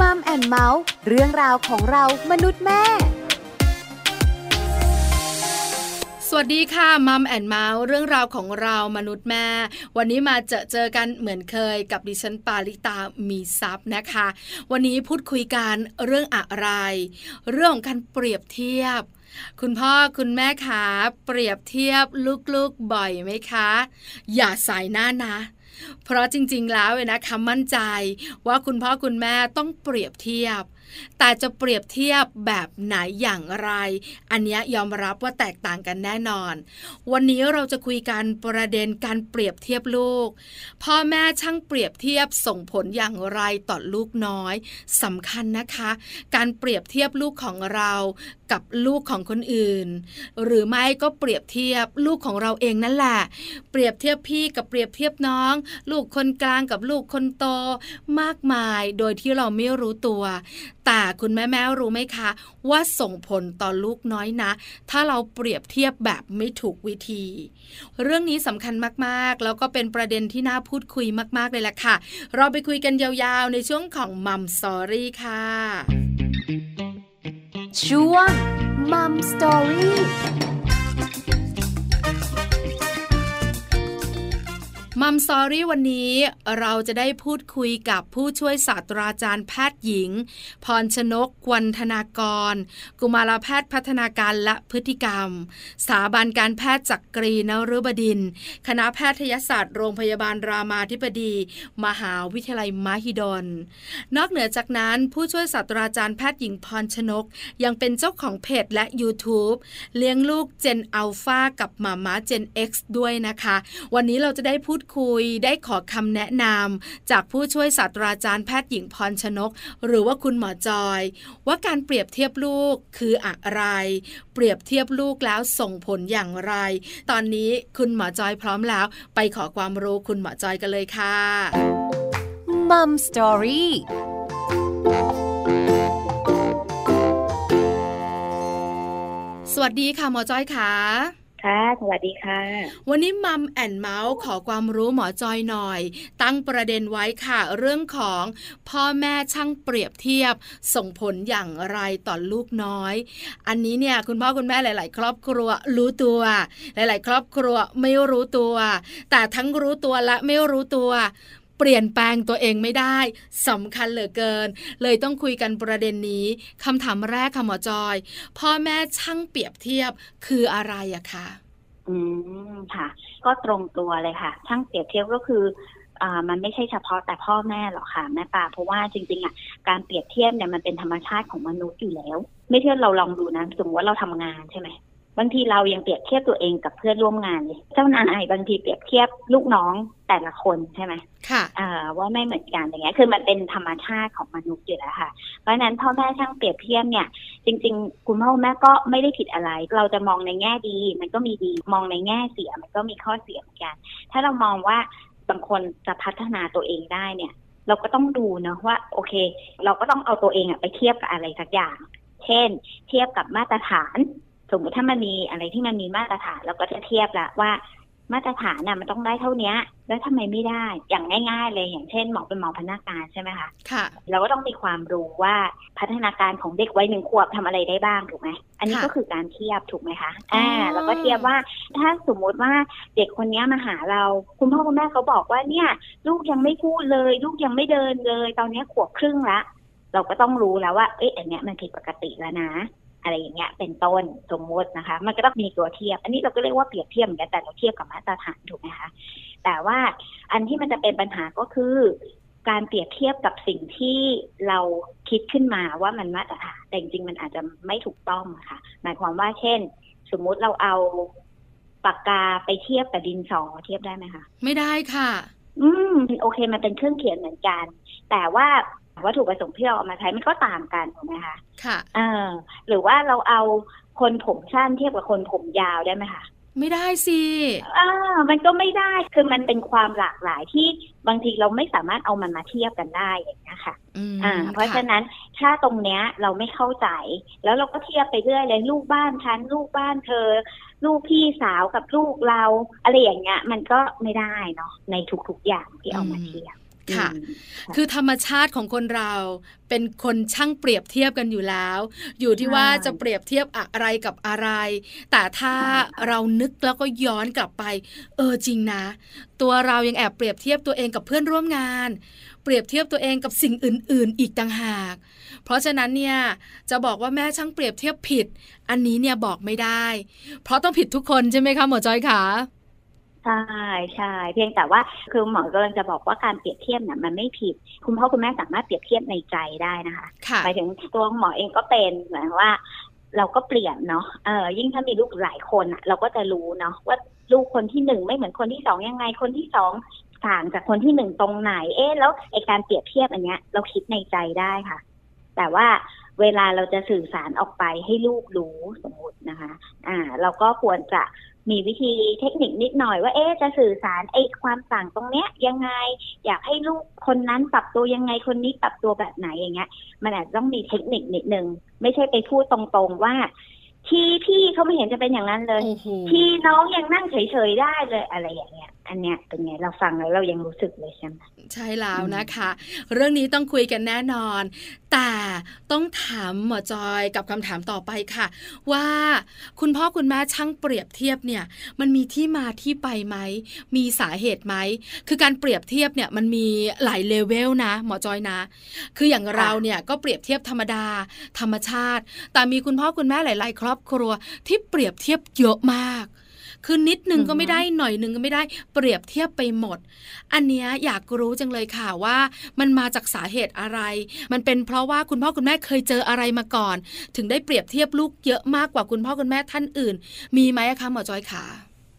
Mom and Mouth เรื่องราวของเรามนุษย์แม่ สวัสดีค่ะ Mom and Mouth เรื่องราวของเรามนุษย์แม่ วันนี้มาเจอเจอกันเหมือนเคยกับดิฉันปาลิตามีทรัพย์นะคะ วันนี้พูดคุยกันเรื่องอะไร เรื่องของการเปรียบเทียบคุณพ่อคุณแม่คะเปรียบเทียบลูกๆบ่อยไหมคะ อย่าสายหน้านะ เพราะจริง ๆ แล้วเว้ยนะคะมั่นใจว่าคุณพ่อคุณแม่ต้องเปรียบเทียบ แต่จะเปรียบเทียบแบบไหนอย่างไร อันนี้ยยอมรับว่าแตกต่างกันแน่นอน วันนี้เราจะคุยกันประเด็นการเปรียบเทียบลูก พ่อแม่ช่างเปรียบเทียบส่งผลอย่างไรต่อลูกน้อยสำคัญนะคะ การเปรียบเทียบลูกของเรากับลูกของคนอื่น หรือไม่ก็เปรียบเทียบลูกของเราเองนั่นแหละเปรียบเทียบพี่กับเปรียบเทียบน้อง ลูกคนกลางกับลูกคนโตมากมายโดยที่เราไม่รู้ตัว แต่คุณแม่แม่รู้ไหมคะ ว่าส่งผลต่อลูกน้อยนะ ถ้าเราเปรียบเทียบแบบไม่ถูกวิธี เรื่องนี้สำคัญมากๆ แล้วก็เป็นประเด็นที่น่าพูดคุยมาก ๆเลยล่ะค่ะ เราไปคุยกันยาวๆในช่วงของมัมสอรี่ค่ะ ช่วงมัมสตอรี่ มัมซอรี่วันนี้เราจะได้พูดคุยกับผู้ช่วยศาสตราจารย์แพทย์หญิง พรชนกวันธนากร กุมารแพทย์พัฒนาการและพฤติกรรม สถาบันการแพทย์จักกรีนฤบดิน คณะแพทยศาสตร์โรงพยาบาลรามาธิบดี มหาวิทยาลัยมหิดล นอกเหนือจากนั้นผู้ช่วยศาสตราจารย์แพทย์หญิงพรชนก ยังเป็นเจ้าของเพจและ YouTube เลี้ยงลูกเจนอัลฟากับหมาม้าเจน X ด้วยนะคะ วันนี้เราจะได้พูดคุยได้ขอคำแนะนำจากผู้ช่วยศาสตราจารย์แพทย์หญิงพรชนก หรือว่าคุณหมอจอย ว่าการเปรียบเทียบลูกคืออะไร เปรียบเทียบลูกแล้วส่งผลอย่างไร ตอนนี้คุณหมอจอยพร้อมแล้ว ไปขอความรู้คุณหมอจอยกันเลยค่ะมัมสตอรี่สวัสดีค่ะหมอจอยค่ะ ค่ะ สวัสดีค่ะ วันนี้มัมแอนเมาส์ขอความรู้หมอจอยหน่อย ตั้งประเด็นไว้ค่ะ เรื่องของพ่อแม่ช่างเปรียบเทียบ ส่งผลอย่างไรต่อลูกน้อย อันนี้เนี่ยคุณพ่อคุณแม่หลาย ๆ ครอบครัวรู้ตัว หลาย ๆ ครอบครัวไม่รู้ตัว แต่ทั้งรู้ตัวและไม่รู้ตัว เปลี่ยนแปลงตัวเองไม่ได้สำคัญเหลือเกิน เลยต้องคุยกันประเด็นนี้คำถามแรกค่ะหมอจอย พ่อแม่ช่างเปรียบเทียบคืออะไรอะคะอืมค่ะ ก็ตรงตัวเลยค่ะ ช่างเปรียบเทียบก็คืออ่ามันไม่ใช่เฉพาะแต่พ่อแม่หรอกค่ะแม่ปาเพราะว่าจริงๆอะการเปรียบเทียบเนี่ยมันเป็นธรรมชาติของมนุษย์อยู่แล้ว ไม่เชื่อเราลองดูนะสมมติว่าเราทำงานใช่ไหม บางทีเรายังเปรียบเทียบตัวเองกับเพื่อนร่วมงานเลยเจ้านายบางทีเปรียบเทียบลูกน้องแต่ละคนใช่ไหมค่ะเอ่อว่าไม่เหมือนกันอย่างเงี้ย คือมันเป็นธรรมชาติของมนุษย์อยู่แล้วค่ะ เพราะฉะนั้นพ่อแม่ช่างเปรียบเทียบเนี่ย จริง ๆ คุณพ่อคุณแม่ก็ไม่ได้ผิดอะไร เราจะมองในแง่ดี มันก็มีดี มองในแง่เสีย มันก็มีข้อเสียเหมือนกัน ถ้าเรามองว่าบางคนจะพัฒนาตัวเองได้เนี่ย เราก็ต้องดูเนาะว่า โอเค เราก็ต้องเอาตัวเองอะไปเทียบกับอะไรสักอย่าง เช่น เทียบกับมาตรฐาน สมมติถ้ามันมีอะไรที่มันมีมาตรฐานเราก็จะเทียบละว่ามาตรฐานน่ะมันต้องได้เท่าเนี้ยแล้วทำไมไม่ได้อย่างง่าย ๆ เลยอย่างเช่นหมอเป็นหมอพนักงานใช่ไหมคะค่ะ เราก็ต้องมีความรู้ว่าพัฒนาการของเด็กวัยหนึ่งขวบทำอะไรได้บ้างถูกไหมอันนี้ค่ะก็คือการเทียบถูกไหมคะอ๋ออ่อ่าแล้วก็เทียบว่าถ้าสมมุติว่าเด็กคนเนี้ยมาหาเรา คุณพ่อคุณแม่เขาบอกว่าเนี่ย ลูกยังไม่พูดเลย ลูกยังไม่เดินเลย ตอนเนี้ยขวบครึ่งละเราก็ต้องรู้แล้วว่าเอ๊ะอันเนี้ยมันผิดปกติแล้วนะ อะไรอย่างเงี้ยเป็นต้นสมมตินะคะ มันก็ต้องมีตัวเทียบ อันนี้เราก็เรียกว่าเปรียบเทียบเหมือนกันแต่เราเทียบกับมาตรฐานถูกไหมคะแต่ว่าอันที่มันจะเป็นปัญหาก็คือ การเปรียบเทียบกับสิ่งที่เราคิดขึ้นมาว่ามันมาตรฐานแต่จริงๆมันอาจจะไม่ถูกต้องอะค่ะ หมายความว่าเช่น สมมุติเราเอาปากกาไปเทียบกับดินสอเทียบได้ไหมคะไม่ได้ค่ะ อืมโอเคมันเป็นเครื่องเขียนเหมือนกัน แต่ว่า วัตถุประสงค์ที่เราเอามาใช้มันก็ต่างกันถูกไหมคะค่ะเออหรือว่าเราเอาคนผมสั้นเทียบกับคนผมยาวได้ไหมคะไม่ได้สิอ่ามันก็ไม่ได้ คือมันเป็นความหลากหลายที่บางทีเราไม่สามารถเอามันมาเทียบกันได้อย่างนี้ยค่ะอืมอ่า เพราะค่ฉะนั้นถ้าตรงเนี้ยเราไม่เข้าใจ แล้วเราก็เทียบไปเรื่อยเลยลูกบ้านฉันลูกบ้านเธอ ลูกพี่สาวกับลูกเราอะไรอย่างเงี้ย มันก็ไม่ได้เนาะในทุกๆอย่างที่เอามาเทียบ ค่ะอืมคือธรรมชาติของคนเราเป็นคนช่างเปรียบเทียบกันอยู่แล้ว อยู่ที่ว่าจะเปรียบเทียบอะไรกับอะไร แต่ถ้าเรานึกแล้วก็ย้อนกลับไป เออจริงนะ ตัวเรายังแอบเปรียบเทียบตัวเองกับเพื่อนร่วมงาน เปรียบเทียบตัวเองกับสิ่งอื่น ๆ อีกต่างหาก เพราะฉะนั้นเนี่ยจะบอกว่าแม่ช่างเปรียบเทียบผิด อันนี้เนี่ยบอกไม่ได้ เพราะต้องผิดทุกคนใช่ไหมคะหมอจอยคะ ใช่ใช่เพียงแต่ว่าคือหมอกำลังจะบอกว่าการเปรียบเทียบเนี่ยมันไม่ผิด คุณพ่อคุณแม่สามารถเปรียบเทียบในใจได้นะคะค่ะหมายถึงตัวหมอเองก็เป็นเหมือนว่า เราก็เปลี่ยนเนาะเออยิ่งถ้ามีลูกหลายคนอะเราก็จะรู้เนาะว่าลูกคนที่หนึ่งไม่เหมือนคนที่สองยังไงคนที่สองต่างจากคนที่หนึ่งตรงไหน เอ๊ะแล้วไอการเปรียบเทียบอันเนี้ย เราคิดในใจได้ค่ะ แต่ว่า เวลาเราจะสื่อสารออกไปให้ลูกรู้สมมตินะคะ อ่า เราก็ควรจะมีวิธีเทคนิคนิดหน่อยว่าเอ๊ะจะสื่อสารไอ้ความต่างตรงเนี้ยยังไงอยากให้ลูกคนนั้นปรับตัวยังไงคนนี้ปรับตัวแบบไหนอย่างเงี้ย มันอาจจะต้องมีเทคนิคนิดนึง ไม่ใช่ไปพูดตรงๆว่า ที่พี่เขาไม่เห็นจะเป็นอย่างนั้นเลยโอ้โหที่น้องยังนั่งเฉยๆได้เลยอะไรอย่างเงี้ย อันเนี้ยเป็นไงเราฟังแล้วเรายังรู้สึกเลยใช่ไหมใช่แล้วนะคะ เรื่องนี้ต้องคุยกันแน่นอน แต่ต้องถามหมอจอยกับคำถามต่อไปค่ะ ว่าคุณพ่อคุณแม่ช่างเปรียบเทียบเนี่ย มันมีที่มาที่ไปไหมมีสาเหตุไหมคือการเปรียบเทียบเนี่ยมันมีหลายเลเวลนะ หมอจอยนะ คืออย่างเราเนี่ยก็เปรียบเทียบธรรมดา ธรรมชาติ แต่มีคุณพ่อคุณแม่หลาย ๆ ครอบครัวที่เปรียบเทียบเยอะมาก คือนิดนึงก็ไม่ได้หน่อยนึงก็ไม่ได้เปรียบเทียบไปหมด อันเนี้ยอยากรู้จังเลยค่ะว่ามันมาจากสาเหตุอะไร มันเป็นเพราะว่าคุณพ่อคุณแม่เคยเจออะไรมาก่อน ถึงได้เปรียบเทียบลูกเยอะมากกว่าคุณพ่อคุณแม่ท่านอื่น มีไหมคะหมอจอยขา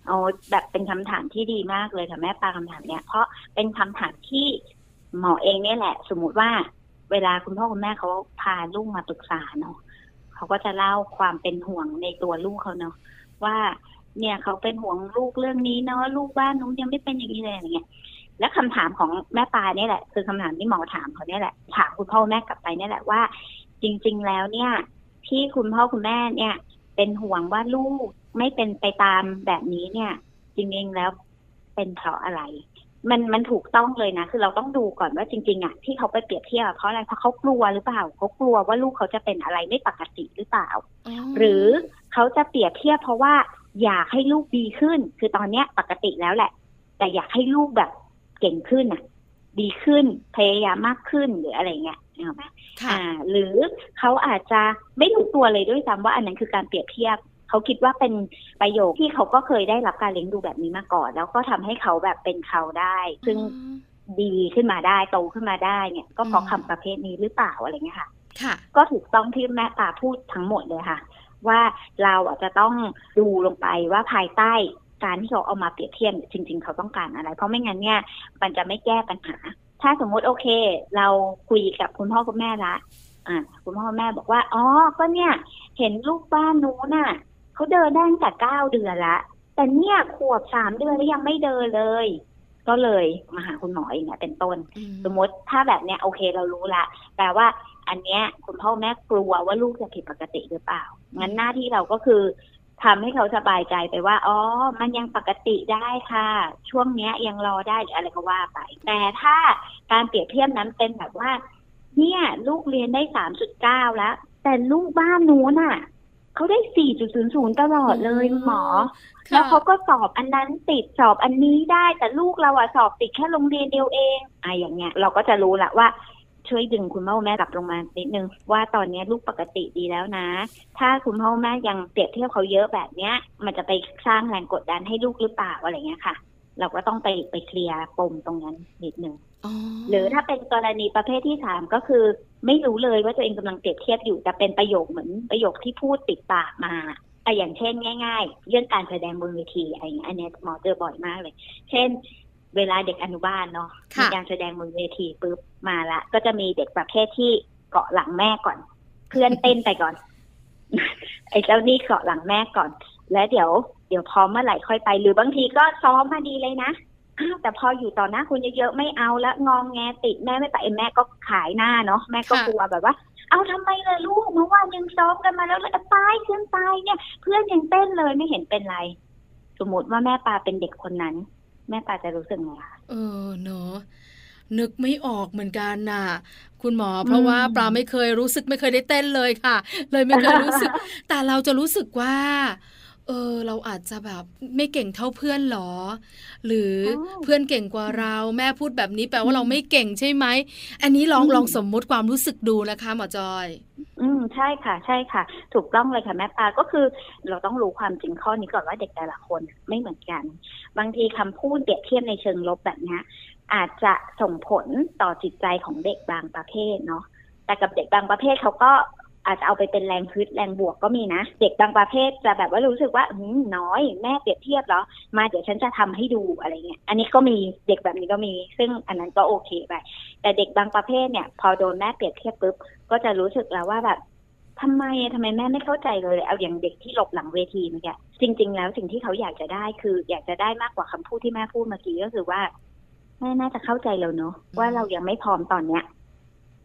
โอ้แบบเป็นคำถามที่ดีมากเลยค่ะแม่ปลาคำถามเนี้ยเพราะเป็นคำถามที่หมอเองเนี่ยแหละ สมมติว่า เวลาคุณพ่อคุณแม่เขาพาลูกมาปรึกษาเนาะเขาก็จะเล่าความเป็นห่วงในตัวลูกเขาเนาะว่า เนี่ยเขาเป็นห่วงลูกเรื่องนี้เนาะลูกบ้านนู้นยังไม่เป็นอย่างนี้เลยอะไรเงี้ยแล้วคำถามของแม่ปลาเนี่ยแหละ คือคำถามที่หมอถามเขาเนี่ยแหละถามคุณพ่อแม่กลับไปเนี่ยแหละว่า จริง ๆ แล้วเนี่ย ที่คุณพ่อคุณแม่เนี่ย เป็นห่วงว่าลูกไม่เป็นไปตามแบบนี้เนี่ย จริงๆแล้วเป็นเพราะอะไร มันมันถูกต้องเลยนะ คือเราต้องดูก่อนว่าจริง ๆอะที่เขาไปเปรียบเทียบเพราะอะไรเพราะเขากลัวหรือเปล่าเขากลัวว่าลูกเขาจะเป็นอะไรไม่ปกติหรือเปล่า หรือเขาจะเปรียบเทียบเพราะว่า อยากให้ลูกดีขึ้น คือตอนเนี้ยปกติแล้วแหละ แต่อยากให้ลูกแบบเก่งขึ้นอะ ดีขึ้นพยายามมากขึ้นหรืออะไรเงี้ยเอาไหมค่ะอ่า หรือเขาอาจจะไม่รู้ตัวเลยด้วยซ้ำว่าอันนั้นคือการเปรียบเทียบเขาคิดว่าเป็นประโยคที่เขาก็เคยได้รับการเลี้ยงดูแบบนี้มาก่อน แล้วก็ทำให้เขาแบบเป็นเขาได้ ซึ่งดีขึ้นมาได้โตขึ้นมาได้เนี่ย ก็เพราะอืมคำประเภทนี้หรือเปล่าอะไรเงี้ยค่ะ ค่ะ ก็ถูกต้องที่แม่ปาพูดทั้งหมดเลยค่ะ ว่าเราอะจะต้องดูลงไปว่าภายใต้การที่เขาเอามาเปรียบเทียบจริง ๆ เขาต้องการอะไร เพราะไม่งั้นเนี่ยมันจะไม่แก้ปัญหา ถ้าสมมุติโอเค เราคุยกับคุณพ่อคุณแม่ละอ่าคุณพ่อคุณแม่บอกว่าอ๋อก็เนี่ย เห็นลูกบ้านนู้นน่ะเขาเดินได้ตั้งแต่เก้าเดือนละ แต่เนี่ยขวบสามเดือนแล้วยังไม่เดินเลย ก็เลยมาหาคุณหมออย่างเงี้ยเป็นต้นอืมสมมติถ้าแบบเนี้ยโอเคเรารู้ละแปลว่า อันเนี้ยคุณพ่อแม่กลัวว่าลูกจะผิดปกติหรือเปล่า งั้นหน้าที่เราก็คือทำให้เขาสบายใจไปว่า อ๋อ มันยังปกติได้ค่ะ ช่วงเนี้ยยังรอได้หรืออะไรก็ว่าไป แต่ถ้าการเปรียบเทียบนั้นเป็นแบบว่า เนี่ย ลูกเรียนได้สามจุดเก้าแล้ว แต่ลูกบ้านนู้นน่ะเขาได้สี่จุดศูนย์ศูนย์ตลอดเลยคุณหมอค่ะแล้วเขาก็สอบอันนั้นติดสอบอันนี้ได้ แต่ลูกเราอะสอบติดแค่โรงเรียนเดียวเองอะอย่างเงี้ย เราก็จะรู้ละว่า ช่วยดึงคุณพ่อคุณแม่กลับลงมานิดนึงว่าตอนนี้ลูกปกติดีแล้วนะ ถ้าคุณพ่อคุณแม่ยังเปรียบเทียบเขาเยอะแบบเนี้ย มันจะไปสร้างแรงกดดันให้ลูกหรือเปล่าอะไรเงี้ยค่ะ เราก็ต้องไปไปเคลียร์ปมตรงนั้นนิดนึงอ๋อหรือถ้าเป็นกรณีประเภทที่สามก็คือ ไม่รู้เลยว่าตัวเองกำลังเปรียบเทียบอยู่แต่เป็นประโยคเหมือนประโยคที่พูดติดปากมาอะอย่างเช่นง่าย ๆ เรื่องการแสดงบนเวทีอะไรอย่างเงี้ยอันเนี้ยหมอเจอบ่อยมากเลย เช่น เวลาเด็กอนุบาลเนาะค่ะมีการแสดงบนเวทีปุ๊บมาละ ก็จะมีเด็กประเภทที่เกาะหลังแม่ก่อน เพื่อนเต้นไปก่อน ไอ้เจ้านี่เกาะหลังแม่ก่อน แล้วเดี๋ยวเดี๋ยวพร้อมเมื่อไหร่ค่อยไป หรือบางทีก็ซ้อมมาดีเลยนะอ้าวแต่พออยู่ต่อหน้าคุณเยอะๆไม่เอาละงองแงติดแม่ไม่ไปเอ้ยแม่ก็ขายหน้าเนาะแม่ก็ค่ะกลัวแบบว่า เอาทำไมล่ะลูกเมื่อวานยังซ้อมกันมาแล้วเลยตายเพื่อนตายเนี่ย เพื่อนยังเต้นเลยไม่เห็นเป็นไร สมมติว่าแม่ปาเป็นเด็กคนนั้น แม่ปาจะรู้สึกไงคะเออเนอะนึกไม่ออกเหมือนกันน่ะ คุณหมอ เพราะว่าปลาไม่เคยรู้สึกไม่เคยได้เต้นเลยค่ะ เลยไม่เคยรู้สึก แต่เราจะรู้สึกว่า เออ เราอาจจะแบบไม่เก่งเท่าเพื่อนหรอ หรือออเพื่อนเก่งกว่าเราแม่พูดแบบนี้แปลว่าเราไม่เก่งใช่ไหม อันนี้ลองอืมลองสมมุติความรู้สึกดูนะคะหมอจอย อืมใช่ค่ะ ใช่ค่ะ ถูกต้องเลยค่ะแม่ปลาก็คือ เราต้องรู้ความจริงข้อนี้ก่อนว่าเด็กแต่ละคนไม่เหมือนกัน บางทีคำพูดเปรียบเทียบในเชิงลบแบบเนี้ยอาจจะส่งผลต่อจิตใจของเด็กบางประเภทเนาะแต่กับเด็กบางประเภทเขาก็ อาจจะเอาไปเป็นแรงฮึดแรงบวกก็มีนะ เด็กบางประเภทจะแบบว่ารู้สึกว่าอืมน้อยแม่เปรียบเทียบเหรอมาเดี๋ยวฉันจะทำให้ดูอะไรเงี้ยอันนี้ก็มีเด็กแบบนี้ก็มี ซึ่งอันนั้นก็โอเคไปแต่เด็กบางประเภทเนี่ย พอโดนแม่เปรียบเทียบปุ๊บก็จะรู้สึกแล้วว่าแบบทำไมอะทำไมแม่ไม่เข้าใจเลย เอาอย่างเด็กที่หลบหลังเวทีเมื่อกี้จริง ๆ แล้วสิ่งที่เขาอยากจะได้คือ อยากจะได้มากกว่าคำพูดที่แม่พูดเมื่อกี้ก็คือว่าแม่น่าจะเข้าใจเราเนอะว่าเรายังไม่พร้อมตอนเนี้ย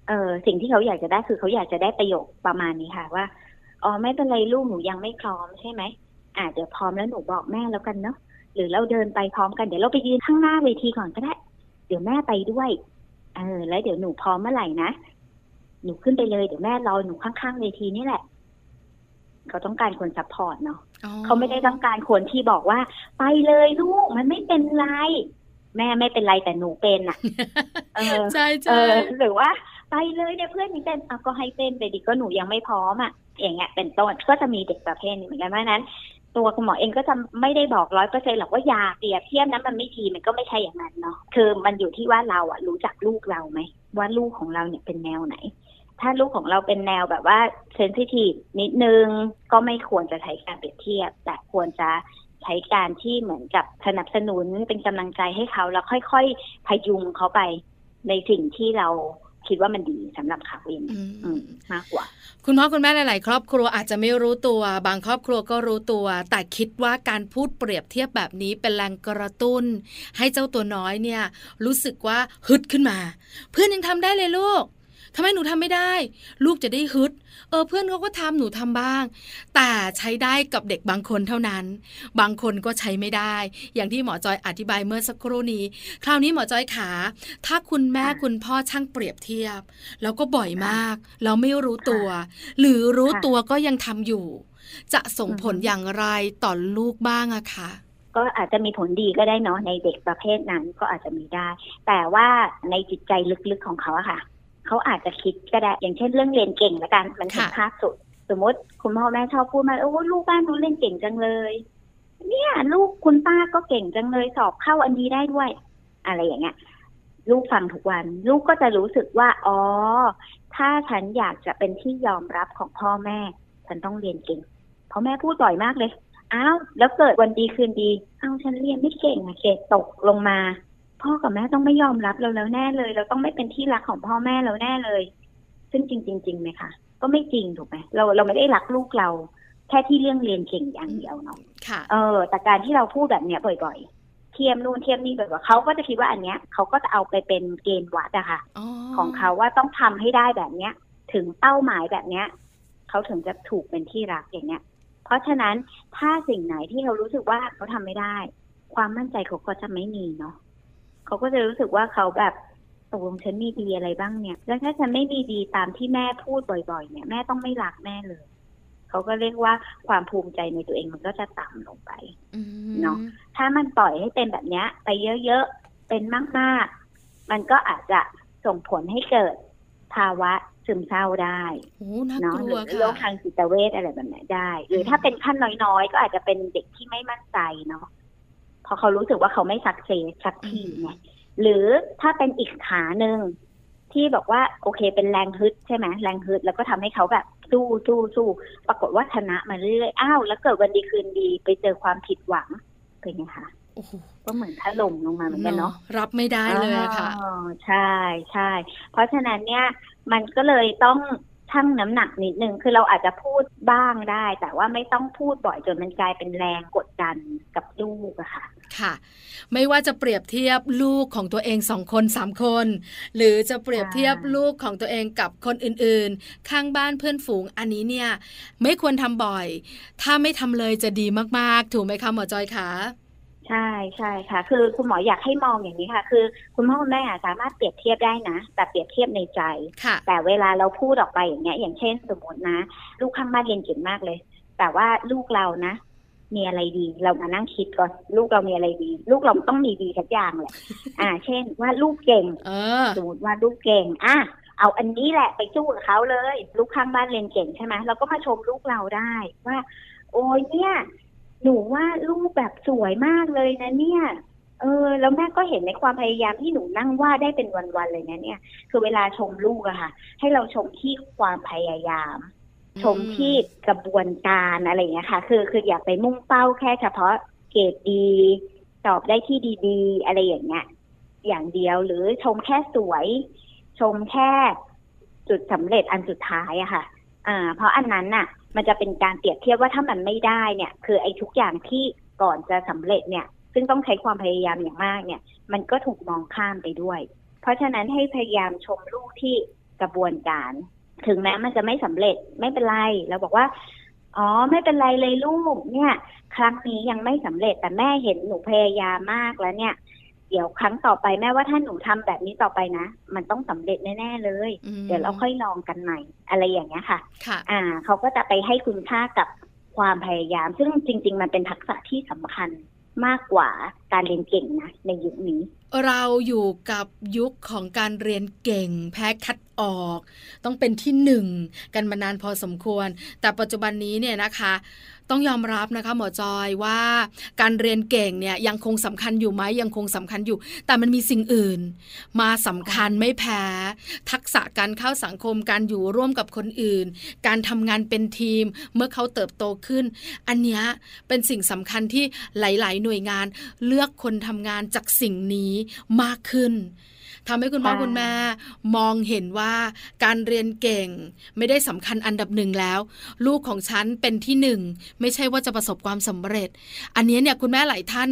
เออสิ่งที่เขาอยากจะได้คือเขาอยากจะได้ประโยคประมาณนี้ค่ะว่าอ๋อไม่เป็นไรลูกหนูยังไม่พร้อมใช่ไหมอ่าเดี๋ยวพร้อมแล้วหนูบอกแม่แล้วกันเนาะหรือเราเดินไปพร้อมกันเดี๋ยวเราไปยืนข้างหน้าเวทีก่อนก็ได้ เดี๋ยวแม่ไปด้วยเออแล้วเดี๋ยวหนูพร้อมเมื่อไหร่นะหนูขึ้นไปเลยเดี๋ยวแม่รอหนูข้างๆเวทีนี่แหละ เขาต้องการคน support เนาะอ๋อเขาไม่ได้ต้องการคนที่บอกว่า ไปเลยลูกมันไม่เป็นไร แม่ไม่เป็นไรแต่หนูเป็นอะเออใช่เอใช่อหรือว่า ไปเลยเนี่ยเพื่อนมีเต้นเอาก็ให้เต้นไปดิก็หนูยังไม่พร้อมอะอย่างเงี้ยเป็นต้นก็จะมีเด็กประเภทนี้เหมือนกันเพราะนั้น ตัวคุณหมอเองก็จะไม่ได้บอกร้อยเปอร์เซ็นต์หรอกว่าอยาเปรียบเทียบนั้นมันไม่ดีมันก็ไม่ใช่อย่างนั้นเนาะคือมันอยู่ที่ว่าเราอะรู้จักลูกเราไหมว่าลูกของเราเนี่ยเป็นแนวไหน ถ้าลูกของเราเป็นแนวแบบว่าเซนซิทีฟนิดนึงก็ไม่ควรจะใช้การเปรียบเทียบ แต่ควรจะใช้การที่เหมือนกับสนับสนุนเป็นกำลังใจให้เขาแล้วค่อยๆพยุงเขาไปในสิ่งที่เรา คิดว่ามันดีสำหรับเขาเองอืมอืมมากกว่า คุณพ่อคุณแม่หลาย ๆ ครอบครัวอาจจะไม่รู้ตัว บางครอบครัวก็รู้ตัว แต่คิดว่าการพูดเปรียบเทียบแบบนี้เป็นแรงกระตุ้น ให้เจ้าตัวน้อยเนี่ย รู้สึกว่าฮึดขึ้นมา เพื่อนยังทำได้เลยลูก ทำไมหนูทำไม่ได้ ลูกจะได้ฮึด เออเพื่อนเขาก็ทำหนูทำบ้าง แต่ใช้ได้กับเด็กบางคนเท่านั้น บางคนก็ใช้ไม่ได้ อย่างที่หมอจอยอธิบายเมื่อสักครู่นี้ คราวนี้หมอจอยขา ถ้าคุณแม่คุณพ่อช่างเปรียบเทียบ แล้วก็บ่อยมากแล้วไม่รู้ตัว หรือรู้ตัวก็ยังทำอยู่ จะส่งผลอือฮึอย่างไรต่อลูกบ้างอะคะก็อาจจะมีผลดีก็ได้เนาะในเด็กประเภทนั้นก็อาจจะมีได้ แต่ว่าในจิตใจลึกๆของเขาอะค่ะ เขาอาจจะคิดก็ได้อย่างเช่นเรื่องเรียนเก่งละกันมันเห็นค่ะภาพสุด สมมติคุณพ่อแม่ชอบพูดมาโอ้ลูกบ้านหนูเล่นเก่งจังเลย เนี่ย ลูกคุณป้าก็เก่งจังเลยสอบเข้าอันดีได้ด้วย อะไรอย่างเงี้ยลูกฟังทุกวัน ลูกก็จะรู้สึกว่า อ๋อ ถ้าฉันอยากจะเป็นที่ยอมรับของพ่อแม่ ฉันต้องเรียนเก่งเพราะแม่พูดบ่อยมากเลยอ้าวแล้วเกิดวันดีคืนดีอ้าวฉันเรียนไม่เก่งอะเกรดตกลงมา พ่อกับแม่ต้องไม่ยอมรับเราแล้วแน่เลย เราต้องไม่เป็นที่รักของพ่อแม่เราแน่เลย ซึ่งจริงจริงๆไหมคะก็ไม่จริงถูกไหมเราเราไม่ได้รักลูกเรา แค่ที่เรื่องเรียนเก่งอย่างเดียวเนาะค่ะเออ แต่การที่เราพูดแบบเนี้ยบ่อย ๆ เทียมนู่นเทียมนี่บ่อยๆเขาก็จะคิดว่าอันเนี้ยเขาก็จะเอาไปเป็นเกณฑ์วัดอะค่ะอ๋อของเขาว่าต้องทำให้ได้แบบเนี้ย ถึงเป้าหมายแบบเนี้ยเขาถึงจะถูกเป็นที่รักอย่างเนี้ย เพราะฉะนั้นถ้าสิ่งไหนที่เรารู้สึกว่าเขาทำไม่ได้ ความมั่นใจเขาก็จะไม่มีเนาะ เขาก็จะรู้สึกว่าเขาแบบตกลงฉันมีดีอะไรบ้างเนี่ย แล้วถ้าฉันไม่มีดีตามที่แม่พูดบ่อย ๆ เนี่ย แม่ต้องไม่รักแม่เลย เขาก็เรียกว่าความภูมิใจในตัวเองมันก็จะต่ำลงไปอืมเนาะถ้ามันปล่อยให้เป็นแบบเนี้ย ไปเยอะๆ เป็นมากๆ มันก็อาจจะส่งผลให้เกิดภาวะซึมเศร้าได้โอ้น่าเนาะกหลัรืวอค่ะโรคทางจิตเวชอะไรแบบเนี้ยได้ หรือมถ้าเป็นขั้นน้อยๆ ก็อาจจะเป็นเด็กที่ไม่มั่นใจเนาะเพราะเขารู้สึกว่าเขาไม่สักเซสสักทีไงหรือถ้าเป็นอีกขาหนึ่งที่บอกว่าโอเคเป็นแรงฮึดใช่ไหมแรงฮึดแล้วก็ทำให้เขาแบบสู้สู้สู้ปรากฏว่าชนะมาเรื่อยๆอ้าวแล้วเกิดวันดีคืนดีไปเจอความผิดหวังเป็นไงคะโอ้โหก็เหมือนถล่มลงมาเหมือนกันเนาะรับไม่ได้เลยอะค่ะอ๋อใช่ใช่เพราะฉะนั้นเนี่ยมันก็เลยต้อง ชั่งน้ำหนักนิดนึงคือเราอาจจะพูดบ้างได้ แต่ว่าไม่ต้องพูดบ่อยจนมันกลายเป็นแรงกดดันกับลูกอะค่ะ ค่ะ ไม่ว่าจะเปรียบเทียบลูกของตัวเองสองคนสามคน หรือจะเปรียบเทียบลูกของตัวเองกับคนอื่นๆ ข้างบ้านเพื่อนฝูงอันนี้เนี่ย ไม่ควรทำบ่อย ถ้าไม่ทำเลยจะดีมากๆ ถูกไหมคะหมอจอยคะ ใช่ใช่ค่ะ คือคุณหมออยากให้มองอย่างนี้ค่ะ คือคุณพ่อคุณแม่สามารถเปรียบเทียบได้นะ แต่เปรียบเทียบในใจค่ะแต่เวลาเราพูดออกไปอย่างเงี้ย อย่างเช่นสมมตินะ ลูกข้างบ้านเรียนเก่งมากเลย แต่ว่าลูกเรานะมีอะไรดี เรามานั่งคิดก่อนลูกเรามีอะไรดี ลูกเราต้องมีดีสักอย่างแหละอ่า เช่นว่าลูกเก่งเออสมมติว่าลูกเก่งอะเอาอันนี้แหละไปสู้กับเขาเลย ลูกข้างบ้านเรียนเก่งใช่ไหมเราก็มาชมลูกเราได้ว่า โอ้ยเนี่ย หนูว่าลูกแบบสวยมากเลยนะเนี่ย เออ แล้วแม่ก็เห็นในความพยายามที่หนูนั่งวาดได้เป็นวันๆเลยนะเนี่ย คือเวลาชมลูกอะค่ะ ให้เราชมที่ความพยายาม ชมที่กระบวนการอะไรอย่างเงี้ยค่ะ คือคืออย่าไปมุ่งเป้าแค่เฉพาะเกรดดีตอบได้ที่ดีๆ อะไรอย่างเงี้ย อย่างเดียวหรือชมแค่สวย ชมแค่จุดสำเร็จอันสุดท้ายอะค่ะ อ่าเพราะอันนั้นน่ะ มันจะเป็นการเปรียบเทียบว่าถ้ามันไม่ได้เนี่ย คือไอ้ทุกอย่างที่ก่อนจะสำเร็จเนี่ย ซึ่งต้องใช้ความพยายามอย่างมากเนี่ย มันก็ถูกมองข้ามไปด้วย เพราะฉะนั้นให้พยายามชมลูกที่กระบวนการ ถึงแม้มันจะไม่สำเร็จไม่เป็นไรเราบอกว่าอ๋อไม่เป็นไรเลยลูกเนี่ย ครั้งนี้ยังไม่สำเร็จแต่แม่เห็นหนูพยายามมากแล้วเนี่ย เดี๋ยวครั้งต่อไปแม่ว่าถ้าหนูทำแบบนี้ต่อไปนะ มันต้องสำเร็จแน่ๆเลยอืมเดี๋ยวเราค่อยลองกันใหม่ อะไรอย่างเงี้ยค่ะค่ะ อ่า เขาก็จะไปให้คุณค่ากับความพยายาม ซึ่งจริง ๆ มันเป็นทักษะที่สำคัญมากกว่าการเรียนเก่งนะในยุคนี้ เราอยู่กับยุคของการเรียนเก่ง แพ้คัดออก ต้องเป็นที่หนึ่งกันมานานพอสมควร แต่ปัจจุบันนี้เนี่ยนะคะ ต้องยอมรับนะคะ หมอจอยว่าการเรียนเก่งเนี่ยยังคงสำคัญอยู่ไหมยังคงสำคัญอยู่ แต่มันมีสิ่งอื่น มาสำคัญไม่แพ้ ทักษะการเข้าสังคมการอยู่ร่วมกับคนอื่น การทำงานเป็นทีมเมื่อเขาเติบโตขึ้น อันนี้เป็นสิ่งสำคัญที่หลาย ๆ หน่วยงานเลือกคนทำงานจากสิ่งนี้มากขึ้น ทำให้คุณพ่อค่ะคุณแม่มองเห็นว่าการเรียนเก่งไม่ได้สำคัญอันดับหนึ่งแล้ว ลูกของฉันเป็นที่หนึ่งไม่ใช่ว่าจะประสบความสำเร็จ อันเนี้ยเนี่ยคุณแม่หลายท่าน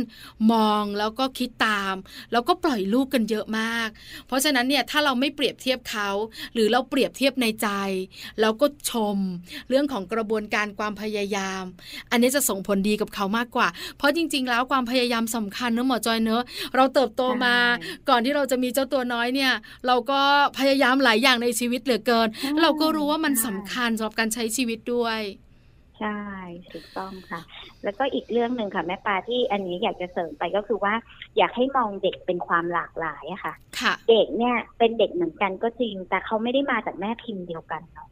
มองแล้วก็คิดตาม แล้วก็ปล่อยลูกกันเยอะมาก เพราะฉะนั้นเนี่ยถ้าเราไม่เปรียบเทียบเขา หรือเราเปรียบเทียบในใจ แล้วก็ชม เรื่องของกระบวนการความพยายาม อันนี้จะส่งผลดีกับเขามากกว่า เพราะจริง ๆ แล้วความพยายามสำคัญเนอะหมอจอยเนอะเราเติบโตมาใช่ก่อนที่เราจะมีเจ้าตัวน้อยเนี่ยเราก็พยายามหลายอย่างในชีวิตเหลือเกินใช่เราก็รู้ว่ามันใช่สำคัญสำหรับการใช้ชีวิตด้วยใช่ถูกต้องค่ะ แล้วก็อีกเรื่องหนึ่งค่ะแม่ปลาที่อันนี้อยากจะเสริมไปก็คือว่า อยากให้มองเด็กเป็นความหลากหลายอะค่ะค่ะเด็กเนี่ยเป็นเด็กเหมือนกันก็จริง แต่เขาไม่ได้มาจากแม่พิมพ์เดียวกันเนาะ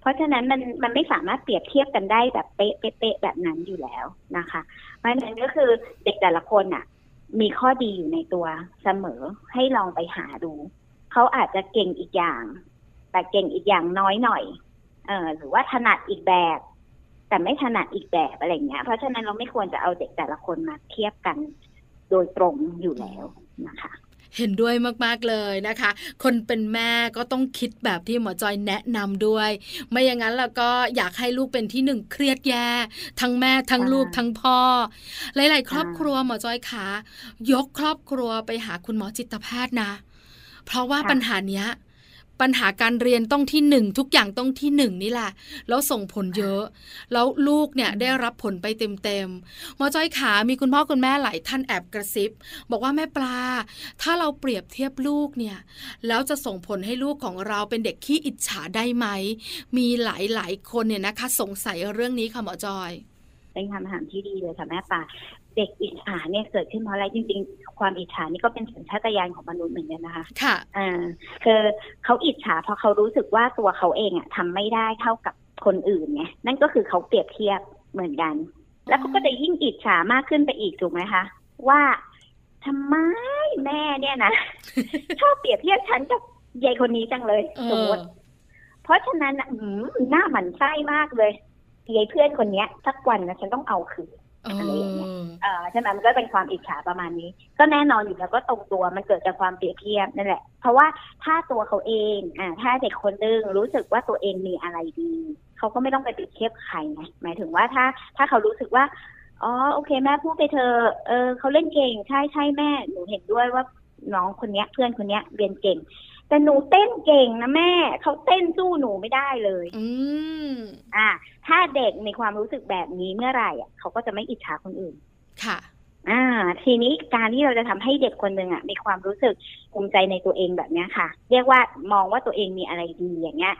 เพราะฉะนั้นมันมันไม่สามารถเปรียบเทียบกันได้แบบเป๊ะเป๊ะเป๊ะแบบนั้นอยู่แล้วนะคะเพราะฉะนั้นก็คือเด็กแต่ละคนอะ มีข้อดีอยู่ในตัวเสมอให้ลองไปหาดู เขาอาจจะเก่งอีกอย่าง แต่เก่งอีกอย่างน้อยหน่อย เออหรือว่าถนัดอีกแบบ แต่ไม่ถนัดอีกแบบอะไรเงี้ย เพราะฉะนั้นเราไม่ควรจะเอาเด็กแต่ละคนมาเทียบกันโดยตรงอยู่แล้วนะคะ เห็นด้วยมากๆเลยนะคะ คนเป็นแม่ก็ต้องคิดแบบที่หมอจอยแนะนำด้วย ไม่อย่างนั้นแล้วก็อยากให้ลูกเป็นที่หนึ่งเครียดแย่ทั้งแม่ทั้งค่ะลูกทั้งพ่อ หลาย ๆ ครอบค่ะครัวหมอจอยขายกครอบครัวไปหาคุณหมอจิตแพทย์นะ เพราะว่าค่ะปัญหาเนี้ย ปัญหาการเรียนต้องที่หนึ่งทุกอย่างต้องที่หนึ่งนี่แหละ แล้วส่งผลเยอะ แล้วลูกเนี่ยได้รับผลไปเต็มๆหมอจ้อยขามีคุณพ่อคุณแม่หลายท่านแอบกระซิบ บอกว่าแม่ปลา ถ้าเราเปรียบเทียบลูกเนี่ยแล้วจะส่งผลให้ลูกของเราเป็นเด็กขี้อิจฉาได้ไหม มีหลายๆคนเนี่ยนะคะ สงสัยเรื่องนี้ค่ะหมอจอยเป็นคำถามที่ดีเลยค่ะแม่ป่า เด็กอิจฉาเนี่ยเกิดขึ้นเพราะอะไรจริง ๆ ความอิจฉานี่ก็เป็นสัญชาตญาณของมนุษย์เหมือนกันนะคะค่ะอ่าคือเขาอิจฉาเพราะเขารู้สึกว่าตัวเขาเองอะทำไม่ได้เท่ากับคนอื่นไงนั่นก็คือเขาเปรียบเทียบเหมือนกัน แล้วเขาก็จะยิ่งอิจฉามากขึ้นไปอีกถูกไหมคะว่าทำไมแม่เนี่ยนะชอบเปรียบเทียบฉันกับยายคนนี้จังเลยเอสมมอติเพราะฉะนั้นน่ะอืมหน้าหมันไส้มากเลยยายเพื่อนคนเนี้ยสักวันนะฉันต้องเอาคืนเอะไรอย่างเงี้ยเออใช่ไหมมันก็เป็นความอิจฉาประมาณนี้ ก็แน่นอนอยู่แล้วก็ตรงตัวมันเกิดจากความเปรียบเทียบนั่นแหละ เพราะว่าถ้าตัวเขาเองอ่าถ้าเด็กคนนึงรู้สึกว่าตัวเองมีอะไรดีเขาก็ไม่ต้องไปเปรียบเทียบใครไงหมายถึงว่าถ้าถ้าเขารู้สึกว่าอ๋อโอเคแม่พูดไปเธอเออเขาเล่นเก่งใช่ใช่แม่หนูเห็นด้วยว่าน้องคนเนี้ยเพื่อนคนเนี้ยเรียนเก่ง แต่หนูเต้นเก่งนะแม่ เขาเต้นสู้หนูไม่ได้เลย อืมอ่า ถ้าเด็กมีความรู้สึกแบบนี้เมื่อไหร่อะเขาก็จะไม่อิจฉาคนอื่น ค่ะ อ่า ทีนี้การที่เราจะทำให้เด็กคนหนึ่งอะมีความรู้สึกภูมิใจในตัวเองแบบเนี้ยค่ะ เรียกว่ามองว่าตัวเองมีอะไรดีอย่างเงี้ย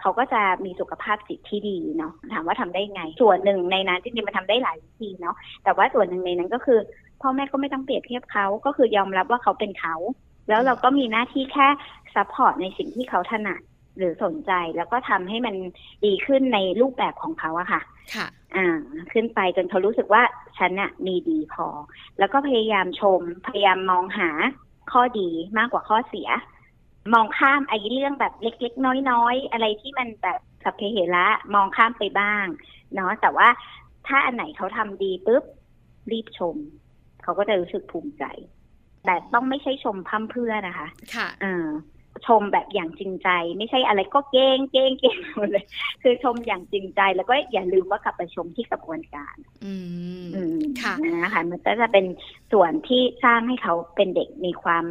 เขาก็จะมีสุขภาพจิตที่ดีเนาะถามว่าทำได้ไง ส่วนหนึ่งในนั้นจริงๆมันทำได้หลายวิธีเนาะแต่ว่าส่วนหนึ่งในนั้นก็คือ พ่อแม่ก็ไม่ต้องเปรียบเทียบเขาก็คือยอมรับว่าเขาเป็นเขา แล้วเราก็มีหน้าที่แค่ support ในสิ่งที่เขาถนัดหรือสนใจแล้วก็ทำให้มันดีขึ้นในรูปแบบของเขาอะค่ะ ค่ะ อ่า ขึ้นไปจนเขารู้สึกว่าฉันน่ะมีดีพอ แล้วก็พยายามชม พยายามมองหาข้อดีมากกว่าข้อเสีย มองข้ามไอ้เรื่องแบบเล็กๆ น้อยๆ อะไรที่มันแบบสัพเพเหระมองข้ามไปบ้าง เนาะแต่ว่าถ้าอันไหนเขาทำดีปุ๊บรีบชม เขาก็จะรู้สึกภูมิใจ แต่ต้องไม่ใช่ชมพร่ำเพรื่อนะคะ ค่ะอ่าชมแบบอย่างจริงใจ ไม่ใช่อะไรก็เก้งเก้งเก้งหมดเลย คือชมอย่างจริงใจ แล้วก็อย่าลืมว่ากลับไปชมที่กระบวนการอืมอืมค่ะนะคะมันก็จะเป็นส่วนที่สร้างให้เขาเป็นเด็กมีความ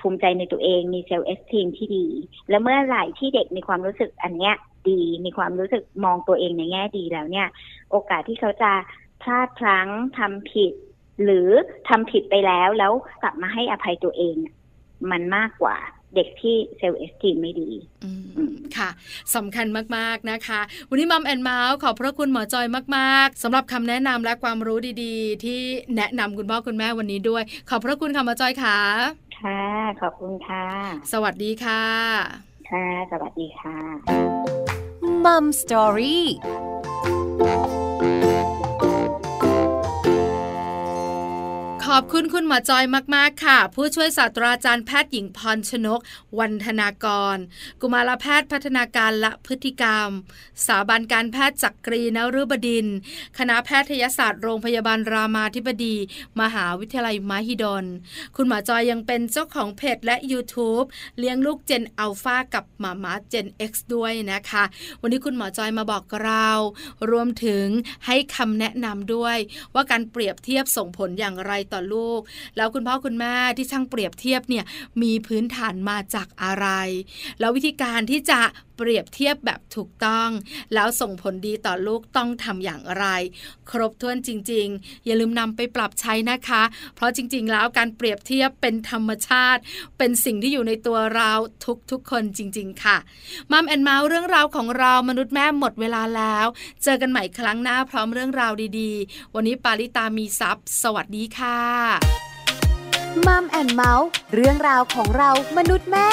ภูมิใจในตัวเอง มีเซลล์เอสทีมที่ดี และเมื่อไหร่ที่เด็กมีความรู้สึกอันเนี้ยดี มีความรู้สึกมองตัวเองในแง่ดีแล้วเนี่ย โอกาสที่เขาจะพลาดพลั้งทำผิด หรือทำผิดไปแล้วแล้วกลับมาให้อภัยตัวเอง มันมากกว่าเด็กที่ self-esteem ไม่ดีอือืมค่ะสำคัญมากๆนะคะ วันนี้ Mom and Mouth ขอบพระคุณหมอจอยมากๆสำหรับคำแนะนำและความรู้ดีๆ ที่แนะนำคุณพ่อคุณแม่วันนี้ด้วย ขอบพระคุณค่ะหมอจอยค่ะ ค่ะ ขอบคุณค่ะ สวัสดีค่ะ ค่ะ สวัสดีค่ะ Mom Story อบคุณคุณหมอจอยมาก ๆ ค่ะ ผู้ช่วยศาสตราจารย์แพทย์หญิงพรชนก วันธนากร กุมารแพทย์พัฒนาการและพฤติกรรม สถาบันการแพทย์จักรีนฤบดิน คณะแพทยศาสตร์โรงพยาบาลรามาธิบดี มหาวิทยาลัยมหิดล คุณหมอจอยยังเป็นเจ้าของเพจและ YouTube เลี้ยงลูกเจนอัลฟากับหมามาเจน X ด้วยนะคะ วันนี้คุณหมอจอยมาบอกเรา รวมถึงให้คำแนะนำด้วย ว่าการเปรียบเทียบส่งผลอย่างไรต่อลูก แล้วคุณพ่อคุณแม่ที่ช่างเปรียบเทียบเนี่ยมีพื้นฐานมาจากอะไร แล้ววิธีการที่จะเปรียบเทียบแบบถูกต้อง แล้วส่งผลดีต่อลูกต้องทำอย่างไร ครบถ้วนจริง ๆ อย่าลืมนำไปปรับใช้นะคะ เพราะจริง ๆ แล้วการเปรียบเทียบเป็นธรรมชาติ เป็นสิ่งที่อยู่ในตัวเราทุกๆคนจริง ๆ ค่ะMom and Mouth เรื่องราวของเรามนุษย์แม่หมดเวลาแล้ว เจอกันใหม่ครั้งหน้าพร้อมเรื่องราวดีๆ วันนี้ปาริตามีซัพ์สวัสดีค่ะ Mom and Mouth เรื่องราวของเรามนุษย์แม่